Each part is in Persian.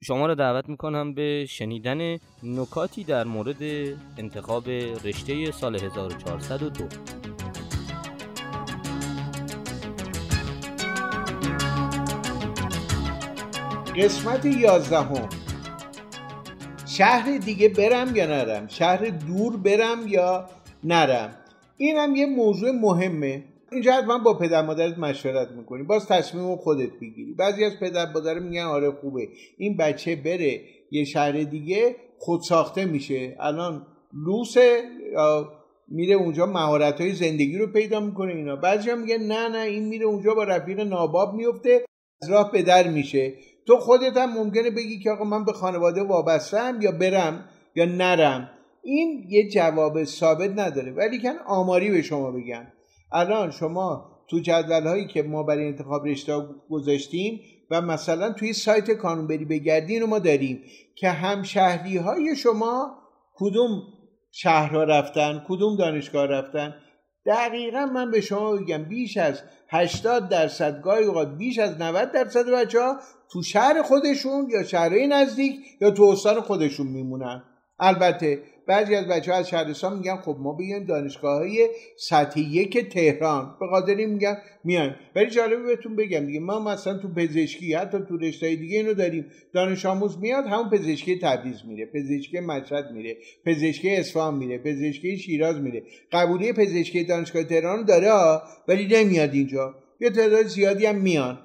شما را دعوت می‌کنم به شنیدن نکاتی در مورد انتخاب رشته سال 1402 قسمت یازدهم. شهر دیگه برم یا نرم؟ شهر دور برم یا نرم؟ این هم یه موضوع مهمه. اینجا حتما با پدر مادرت مشورت می‌کنی. باز تصمیم خودت بگیری بعضی از پدر مادر میگن آره خوبه. این بچه بره یه شهر دیگه خود ساخته میشه. الان لوسه میره اونجا مهارت های زندگی رو پیدا می‌کنه اینا. بعضی هم میگن نه نه این میره اونجا با رفیق ناباب میفته از راه به در میشه. تو خودت هم ممکنه بگی که آقا من به خانواده وابستم یا برم یا نرم. این یه جواب ثابت نداره. ولی کن آماری به شما بگم الان شما تو جدول هایی که ما برای انتخاب رشته گذاشتیم و مثلا توی سایت کانونبری بگردین رو ما داریم که همشهری های شما کدوم شهرها رفتن کدوم دانشگاه رفتن. دقیقا من به شما بگم بیش از 80 درصد گاهی اوقات بیش از 90 درصد بچه ها تو شهر خودشون یا شهرهای نزدیک یا تو استان خودشون میمونن. البته بعضی از بچه ها از شهرستان میگن خب ما بیایم دانشگاه های سطح یک تهران. به قادری میگن میان ولی جالبه بهتون بگم دیگه ما مثلا تو پزشکی حتی تو رشته دیگه اینو داریم. دانش آموز میاد همون پزشکی تبریز میره پزشکی مشهد میره پزشکی اصفهان میره پزشکی شیراز میره. قبولی پزشکی دانشگاه تهران داره ولی نمیاد اینجا. یه تعداد زیادی هم میان.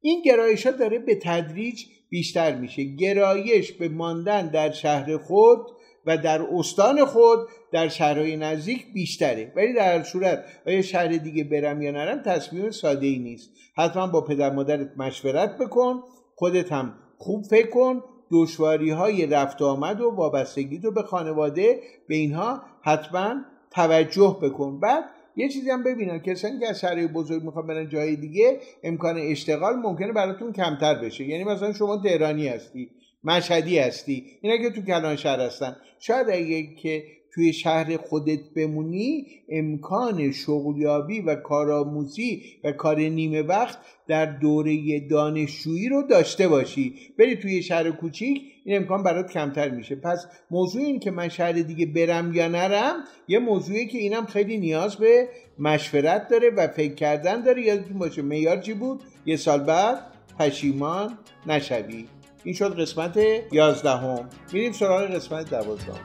این گرایش ها داره به تدریج بیشتر میشه. گرایش به ماندن در شهر خود و در استان خود در شهرهای نزدیک بیشتره. ولی در صورت آیا شهر دیگه برم یا نرم تصمیم ساده ای نیست. حتما با پدر مادرت مشورت بکن خودت هم خوب فکر کن دشواری های رفت آمد و وابستگی تو به خانواده به اینها حتما توجه بکن. بعد یه چیزی هم ببینن. کسانی که از شهرهای بزرگ می‌خوان برن جای دیگه امکان اشتغال ممکنه براتون کمتر بشه. یعنی مثلا شما تهرانی هستی. مشهدی هستی. اینا که تو کلان شهر هستن. شاید اگه که توی شهر خودت بمونی امکان شغلیابی و کارآموزی و کار نیمه وقت در دوره دانشجویی رو داشته باشی. بری توی شهر کوچیک این امکان برات کمتر میشه. پس موضوع این که من شهر دیگه برم یا نرم یه موضوعی که اینم خیلی نیاز به مشورت داره و فکر کردن داره. یادتون باشه میار چی بود؟ یه سال بعد پشیمان نشوی. این شد قسمت یازدهم. میریم سراغ قسمت دوازدهم.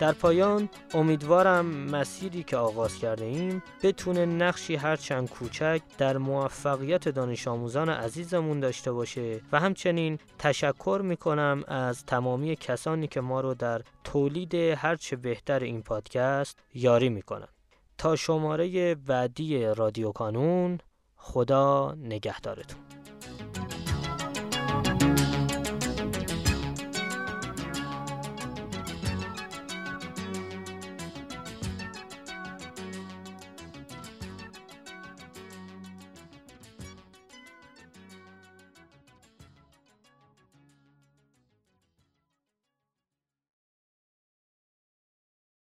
در پایان امیدوارم مسیری که آغاز کرده ایم بتونه نقشی هرچند کوچک در موفقیت دانش آموزان عزیزمون داشته باشه و همچنین تشکر می‌کنم از تمامی کسانی که ما رو در تولید هرچه بهتر این پادکست یاری می‌کنن. تا شماره بعدی رادیو کانون خدا نگهدارتون.